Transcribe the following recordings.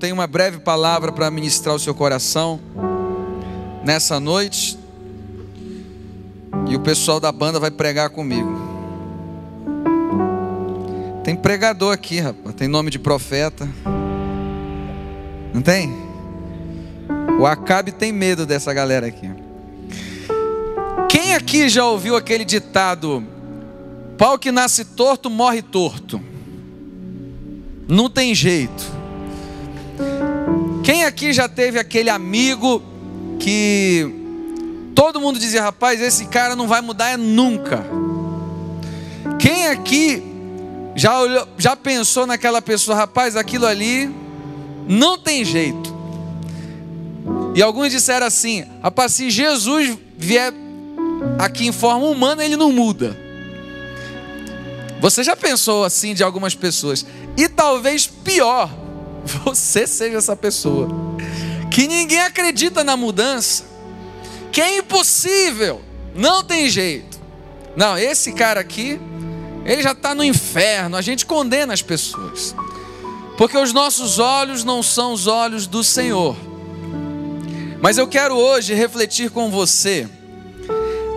tenho uma breve palavra para ministrar o seu coração nessa noite. E o pessoal da banda vai pregar comigo. Tem pregador aqui, rapaz. Tem nome de profeta. Não tem? O Acabe tem medo dessa galera aqui. Quem aqui já ouviu aquele ditado: pau que nasce torto morre torto? Não tem jeito. Quem aqui já teve aquele amigo que todo mundo dizia, rapaz, esse cara não vai mudar é nunca. Quem aqui já, olhou, já pensou naquela pessoa, rapaz, aquilo ali não tem jeito. E alguns disseram assim, rapaz, se Jesus vier aqui em forma humana, ele não muda. Você já pensou assim de algumas pessoas? E talvez pior, você seja essa pessoa que ninguém acredita na mudança, que é impossível, não tem jeito. Não, esse cara aqui, ele já está no inferno. A gente condena as pessoas, porque os nossos olhos não são os olhos do Senhor. Mas eu quero hoje refletir com você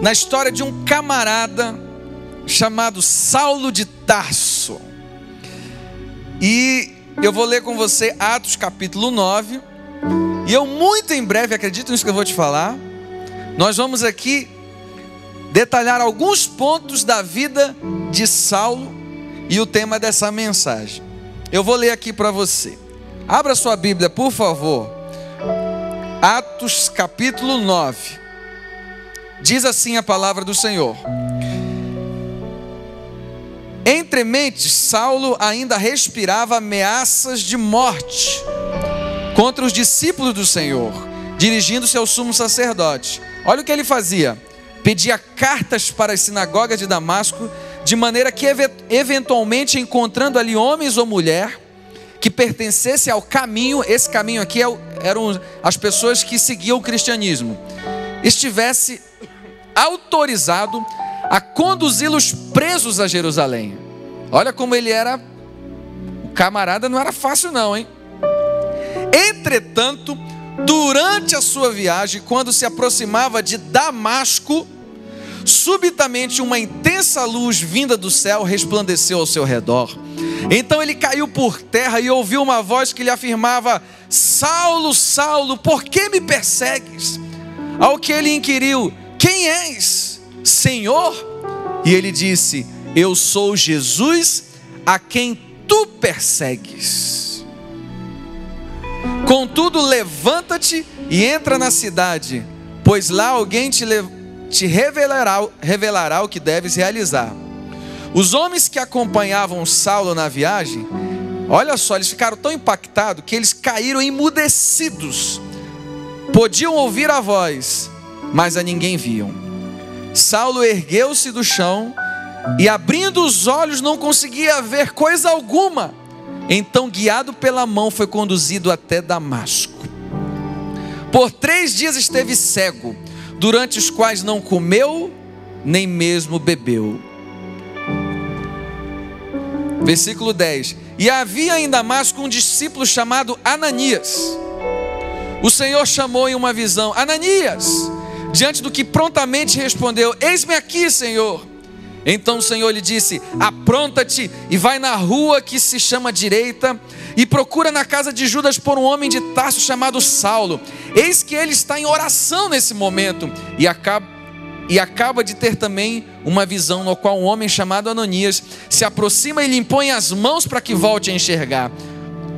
na história de um camarada chamado Saulo de Tarso. E eu vou ler com você Atos capítulo 9. E eu muito em breve, acredito nisso que eu vou te falar, nós vamos aqui detalhar alguns pontos da vida de Saulo e o tema dessa mensagem. Eu vou ler aqui para você. Abra sua Bíblia, por favor. Atos capítulo 9. Diz assim a palavra do Senhor. Entre mentes, Saulo ainda respirava ameaças de morte contra os discípulos do Senhor, dirigindo-se ao sumo sacerdote. Olha o que ele fazia: pedia cartas para as sinagogas de Damasco, de maneira que, eventualmente, encontrando ali homens ou mulher que pertencesse ao caminho, esse caminho aqui é eram as pessoas que seguiam o cristianismo, estivesse autorizado a conduzi-los presos a Jerusalém. Olha como ele era. O camarada não era fácil, não, hein? Entretanto, durante a sua viagem, quando se aproximava de Damasco, subitamente uma intensa luz vinda do céu resplandeceu ao seu redor. Então ele caiu por terra e ouviu uma voz que lhe afirmava: Saulo, Saulo, por que me persegues? Ao que ele inquiriu: Quem és? Senhor? E ele disse: Eu sou Jesus a quem tu persegues. Contudo, levanta-te e entra na cidade, pois lá alguém te, te revelará, revelará o que deves realizar. Os homens que acompanhavam Saulo na viagem, olha só, eles ficaram tão impactados que eles caíram emudecidos. Podiam ouvir a voz, mas a ninguém viam. Saulo ergueu-se do chão e, abrindo os olhos, não conseguia ver coisa alguma. Então, guiado pela mão, foi conduzido até Damasco. Por três dias esteve cego, durante os quais não comeu, nem mesmo bebeu. Versículo 10: E havia em Damasco um discípulo chamado Ananias. O Senhor chamou em uma visão: Ananias diante do que prontamente respondeu: Eis-me aqui, Senhor. Então o Senhor lhe disse: Apronta-te e vai na rua que se chama direita e procura na casa de Judas por um homem de Tarso chamado Saulo. Eis que ele está em oração nesse momento e acaba e acaba de ter também uma visão no qual um homem chamado Ananias se aproxima e lhe impõe as mãos para que volte a enxergar.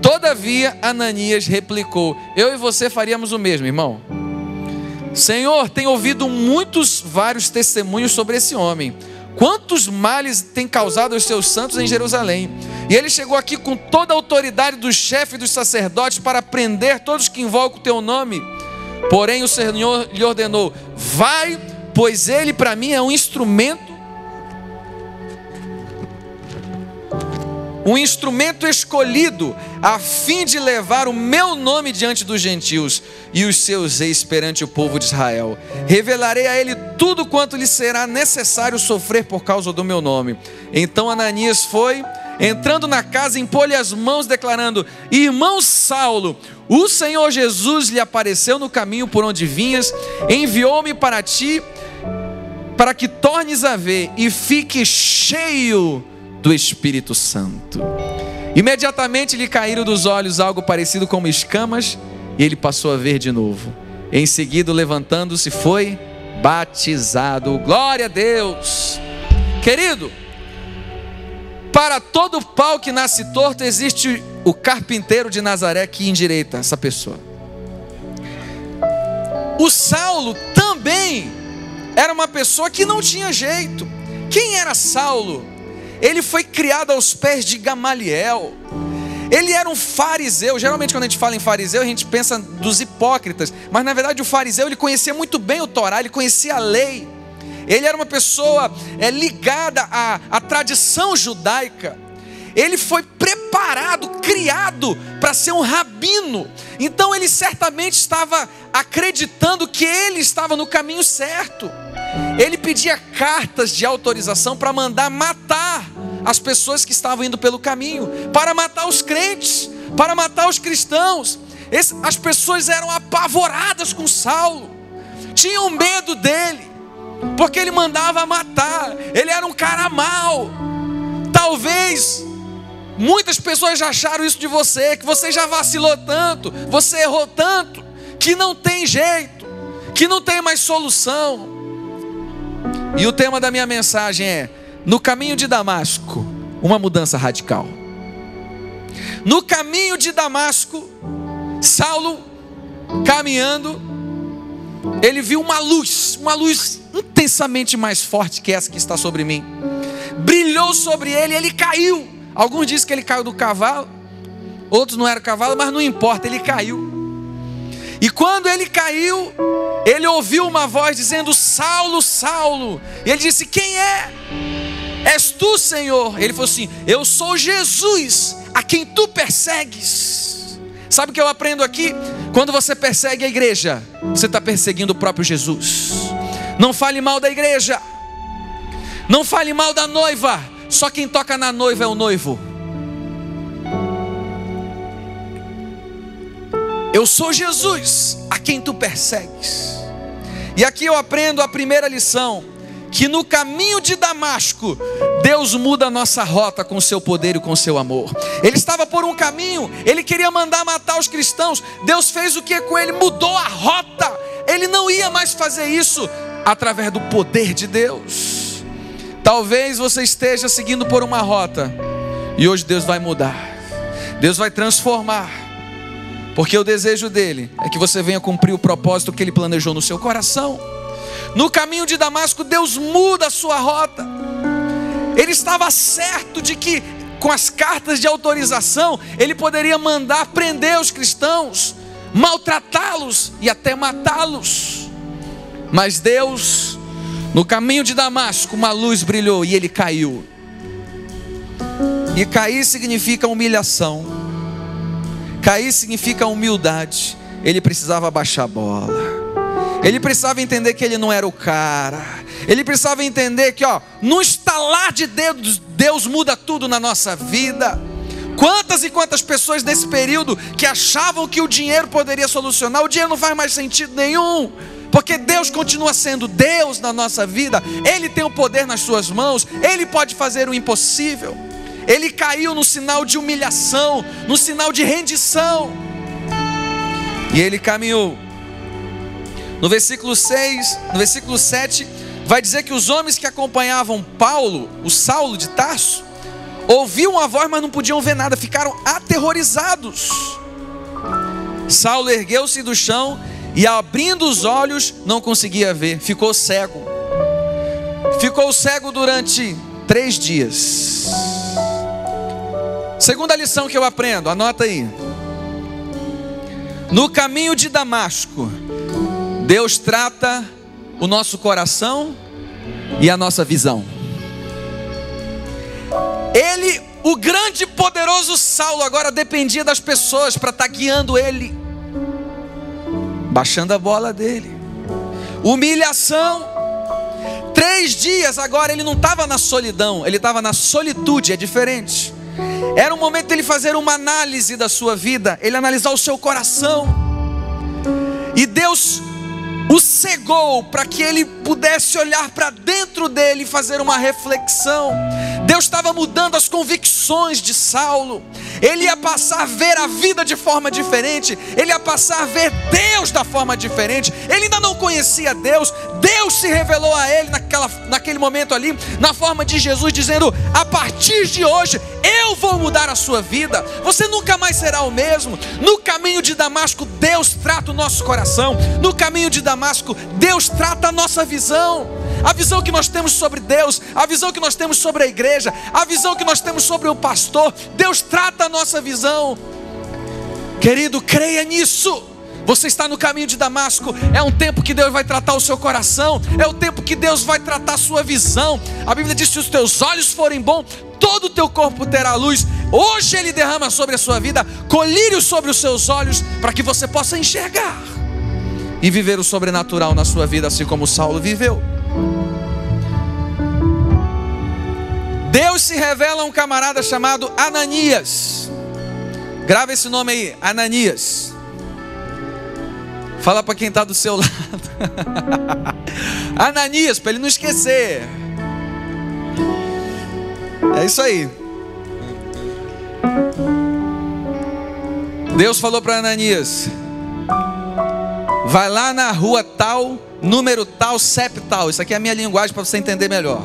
Todavia Ananias replicou: Eu e você faríamos o mesmo, irmão. Senhor, tenho ouvido muitos, vários testemunhos sobre esse homem. Quantos males tem causado aos seus santos em Jerusalém? E ele chegou aqui com toda a autoridade do chefe dos sacerdotes para prender todos que invocam o teu nome. Porém, o Senhor lhe ordenou: Vai, pois ele para mim é um instrumento um instrumento escolhido a fim de levar o meu nome diante dos gentios e os seus reis perante o povo de Israel. Revelarei a ele tudo quanto lhe será necessário sofrer por causa do meu nome. Então Ananias foi, entrando na casa, impôs-lhe as mãos, declarando: Irmão Saulo, o Senhor Jesus lhe apareceu no caminho por onde vinhas, enviou-me para ti, para que tornes a ver e fique cheio do Espírito Santo. Imediatamente lhe caíram dos olhos algo parecido com escamas, e ele passou a ver de novo. Em seguida, levantando-se, foi batizado. Glória a Deus. Querido, para todo pau que nasce torto, existe o carpinteiro de Nazaré que endireita essa pessoa. O Saulo também era uma pessoa que não tinha jeito. Quem era Saulo? Ele foi criado aos pés de Gamaliel. Ele era um fariseu. Geralmente, quando a gente fala em fariseu, a gente pensa dos hipócritas. Mas na verdade, o fariseu ele conhecia muito bem o Torá, ele conhecia a lei. Ele era uma pessoa é, ligada à, à tradição judaica. Ele foi preparado, criado para ser um rabino. Então ele certamente estava acreditando que ele estava no caminho certo. Ele pedia cartas de autorização para mandar matar as pessoas que estavam indo pelo caminho, para matar os crentes, para matar os cristãos. as pessoas eram apavoradas com Saulo, tinham medo dele, porque ele mandava matar, ele era um cara mau. Talvez muitas pessoas já acharam isso de você, que você já vacilou tanto, você errou tanto, que não tem jeito, que não tem mais solução. E o tema da minha mensagem é: no caminho de Damasco, uma mudança radical. No caminho de Damasco, Saulo caminhando, ele viu uma luz, uma luz intensamente mais forte que essa que está sobre mim. Brilhou sobre ele, ele caiu. Alguns dizem que ele caiu do cavalo, outros não era cavalo, mas não importa, ele caiu. E quando ele caiu, ele ouviu uma voz dizendo: Saulo, Saulo. E ele disse: Quem é? És tu, Senhor? Ele falou assim: Eu sou Jesus, a quem tu persegues. Sabe o que eu aprendo aqui? Quando você persegue a igreja, você está perseguindo o próprio Jesus. Não fale mal da igreja, não fale mal da noiva, só quem toca na noiva é o noivo. Eu sou Jesus, a quem tu persegues. E aqui eu aprendo a primeira lição que no caminho de Damasco, Deus muda a nossa rota com o seu poder e com o seu amor. Ele estava por um caminho, ele queria mandar matar os cristãos. Deus fez o que com ele? Mudou a rota. Ele não ia mais fazer isso através do poder de Deus. Talvez você esteja seguindo por uma rota e hoje Deus vai mudar. Deus vai transformar. Porque o desejo dele é que você venha cumprir o propósito que ele planejou no seu coração. No caminho de Damasco, Deus muda a sua rota. Ele estava certo de que, com as cartas de autorização, ele poderia mandar prender os cristãos, maltratá-los e até matá-los. Mas Deus, no caminho de Damasco, uma luz brilhou e ele caiu. E cair significa humilhação, cair significa humildade. Ele precisava baixar a bola. Ele precisava entender que ele não era o cara. Ele precisava entender que, ó, no estalar de dedos, Deus muda tudo na nossa vida. Quantas e quantas pessoas nesse período que achavam que o dinheiro poderia solucionar, o dinheiro não faz mais sentido nenhum, porque Deus continua sendo Deus na nossa vida, Ele tem o poder nas Suas mãos, Ele pode fazer o impossível. Ele caiu no sinal de humilhação, no sinal de rendição, e ele caminhou no versículo 6, no versículo 7, vai dizer que os homens que acompanhavam Paulo, o Saulo de Tarso, ouviam a voz, mas não podiam ver nada, ficaram aterrorizados. Saulo ergueu-se do chão e, abrindo os olhos, não conseguia ver, ficou cego. Ficou cego durante três dias. Segunda lição que eu aprendo, anota aí. No caminho de Damasco, Deus trata o nosso coração e a nossa visão. Ele, o grande e poderoso Saulo, agora dependia das pessoas para estar tá guiando ele, baixando a bola dele, humilhação. Três dias agora ele não estava na solidão, ele estava na solitude, é diferente. Era um momento dele fazer uma análise da sua vida, ele analisar o seu coração. E Deus o cegou para que ele pudesse olhar para dentro dele e fazer uma reflexão. Deus estava mudando as convicções de Saulo. Ele ia passar a ver a vida de forma diferente. Ele ia passar a ver Deus da forma diferente. Ele ainda não conhecia Deus. Deus se revelou a ele naquela, naquele momento ali, na forma de Jesus, dizendo: A partir de hoje eu vou mudar a sua vida. Você nunca mais será o mesmo. No caminho de Damasco, Deus trata o nosso coração. No caminho de Damasco, Deus trata a nossa visão. A visão que nós temos sobre Deus, a visão que nós temos sobre a igreja, a visão que nós temos sobre o pastor. Deus trata a nossa visão. Querido, creia nisso. Você está no caminho de Damasco, é um tempo que Deus vai tratar o seu coração, é o tempo que Deus vai tratar a sua visão. A Bíblia diz: se os teus olhos forem bons, todo o teu corpo terá luz. Hoje Ele derrama sobre a sua vida colírio sobre os seus olhos, para que você possa enxergar e viver o sobrenatural na sua vida, assim como Saulo viveu. Deus se revela a um camarada chamado Ananias. Grava esse nome aí, Ananias. Fala para quem está do seu lado. Ananias, para ele não esquecer. É isso aí. Deus falou para Ananias: Vai lá na rua tal, número tal, CEP tal. Isso aqui é a minha linguagem para você entender melhor.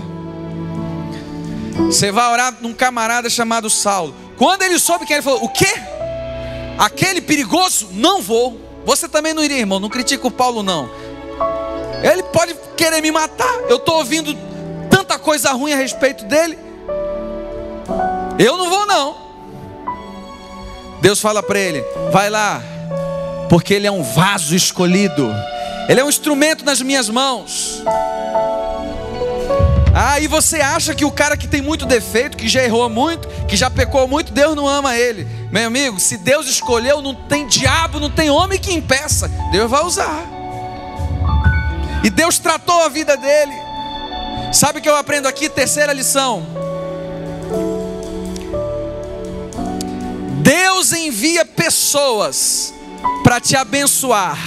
Você vai orar num camarada chamado Saulo. Quando ele soube que ele falou: O quê? Aquele perigoso? Não vou. Você também não iria, irmão. Não critica o Paulo, não. Ele pode querer me matar. Eu estou ouvindo tanta coisa ruim a respeito dele. Eu não vou, não. Deus fala para ele: vai lá, porque ele é um vaso escolhido. Ele é um instrumento nas minhas mãos. Ah, você acha que o cara que tem muito defeito, que já errou muito, que já pecou muito, Deus não ama ele. Meu amigo, se Deus escolheu, não tem diabo, não tem homem que impeça. Deus vai usar. E Deus tratou a vida dele. Sabe o que eu aprendo aqui? Terceira lição. Deus envia pessoas para te abençoar,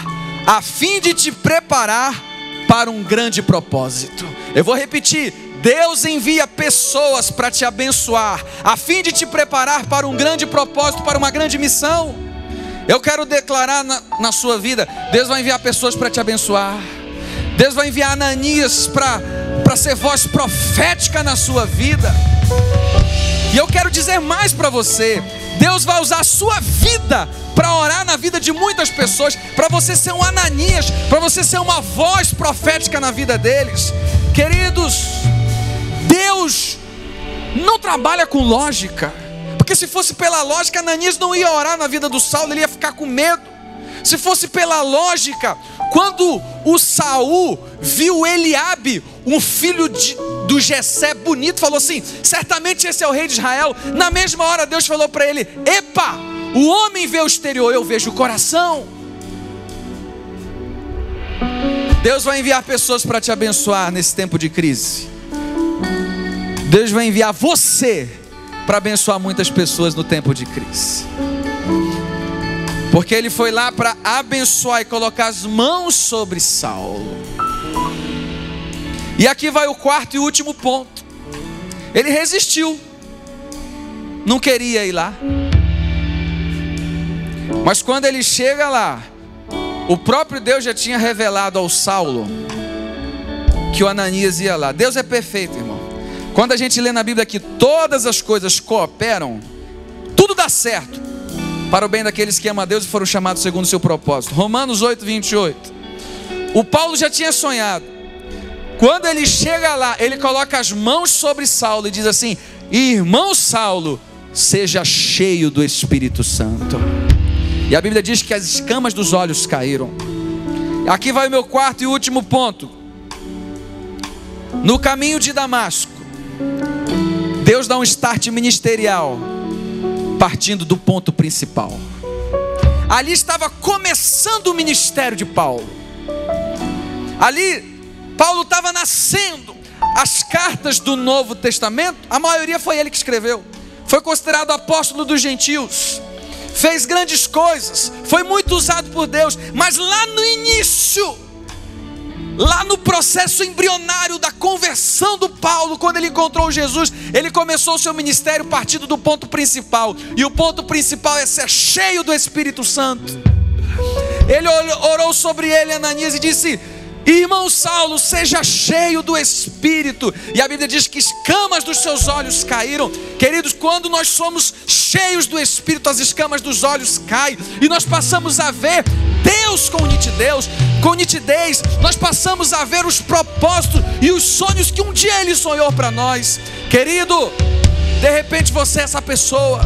a fim de te preparar para um grande propósito. Eu vou repetir: Deus envia pessoas para te abençoar, a fim de te preparar para um grande propósito, para uma grande missão. Eu quero declarar na, na sua vida: Deus vai enviar pessoas para te abençoar. Deus vai enviar Ananias para ser voz profética na sua vida. E eu quero dizer mais para você: Deus vai usar a sua vida para orar na vida de muitas pessoas, para você ser um Ananias, para você ser uma voz profética na vida deles. Queridos, Deus não trabalha com lógica, porque se fosse pela lógica, Ananias não ia orar na vida do Saulo, ele ia ficar com medo. Se fosse pela lógica, quando o Saul viu Eliabe, um filho de, do Jessé bonito, falou assim: certamente esse é o rei de Israel. Na mesma hora Deus falou para ele: Epa, o homem vê o exterior, eu vejo o coração. Deus vai enviar pessoas para te abençoar nesse tempo de crise. Deus vai enviar você para abençoar muitas pessoas no tempo de crise. Porque ele foi lá para abençoar e colocar as mãos sobre Saulo. E aqui vai o quarto e último ponto. Ele resistiu. Não queria ir lá. Mas quando ele chega lá, o próprio Deus já tinha revelado ao Saulo que o Ananias ia lá. Deus é perfeito, irmão. Quando a gente lê na Bíblia que todas as coisas cooperam, tudo dá certo para o bem daqueles que amam a Deus e foram chamados segundo o seu propósito. Romanos 8, 28. O Paulo já tinha sonhado. Quando ele chega lá, ele coloca as mãos sobre Saulo e diz assim: Irmão Saulo, seja cheio do Espírito Santo. E a Bíblia diz que as escamas dos olhos caíram. Aqui vai o meu quarto e último ponto. No caminho de Damasco, Deus dá um start ministerial partindo do ponto principal. Ali estava começando o ministério de Paulo. Ali, Paulo estava nascendo. As cartas do Novo Testamento, a maioria foi ele que escreveu. foi considerado apóstolo dos gentios, fez grandes coisas, foi muito usado por Deus, mas lá no início, lá no processo embrionário da conversão do Paulo, quando ele encontrou Jesus, ele começou o seu ministério partindo do ponto principal, e o ponto principal é ser cheio do Espírito Santo. Ele orou sobre ele, Ananias, e disse: Irmão Saulo, seja cheio do Espírito. E a Bíblia diz que escamas dos seus olhos caíram. Queridos, quando nós somos cheios do Espírito, as escamas dos olhos caem e nós passamos a ver Deus com nitidez, com nitidez. Nós passamos a ver os propósitos e os sonhos que um dia Ele sonhou para nós. Querido, de repente você é essa pessoa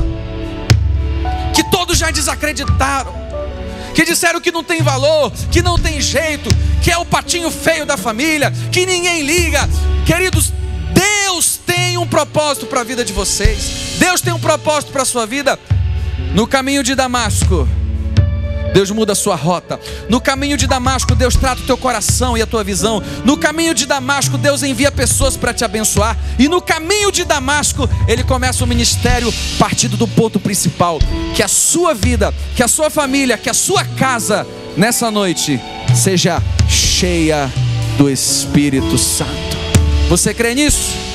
que todos já desacreditaram que disseram que não tem valor, que não tem jeito, que é o patinho feio da família, que ninguém liga. Queridos, Deus tem um propósito para a vida de vocês. Deus tem um propósito para a sua vida. No caminho de Damasco, Deus muda a sua rota. No caminho de Damasco, Deus trata o teu coração e a tua visão. No caminho de Damasco, Deus envia pessoas para te abençoar. E no caminho de Damasco, ele começa o ministério partindo do ponto principal, que a sua vida, que a sua família, que a sua casa nessa noite seja cheia do Espírito Santo. Você crê nisso?